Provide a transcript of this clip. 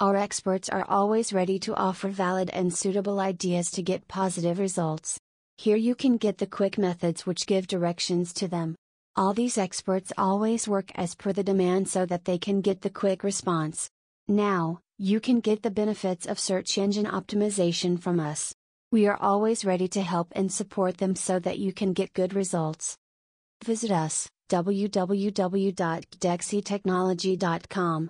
Our experts are always ready to offer valid and suitable ideas to get positive results. Here you can get the quick methods which give directions to them. All these experts always work as per the demand so that they can get the quick response. Now, you can get the benefits of search engine optimization from us. We are always ready to help and support them so that you can get good results. Visit us www.qdexitechnology.com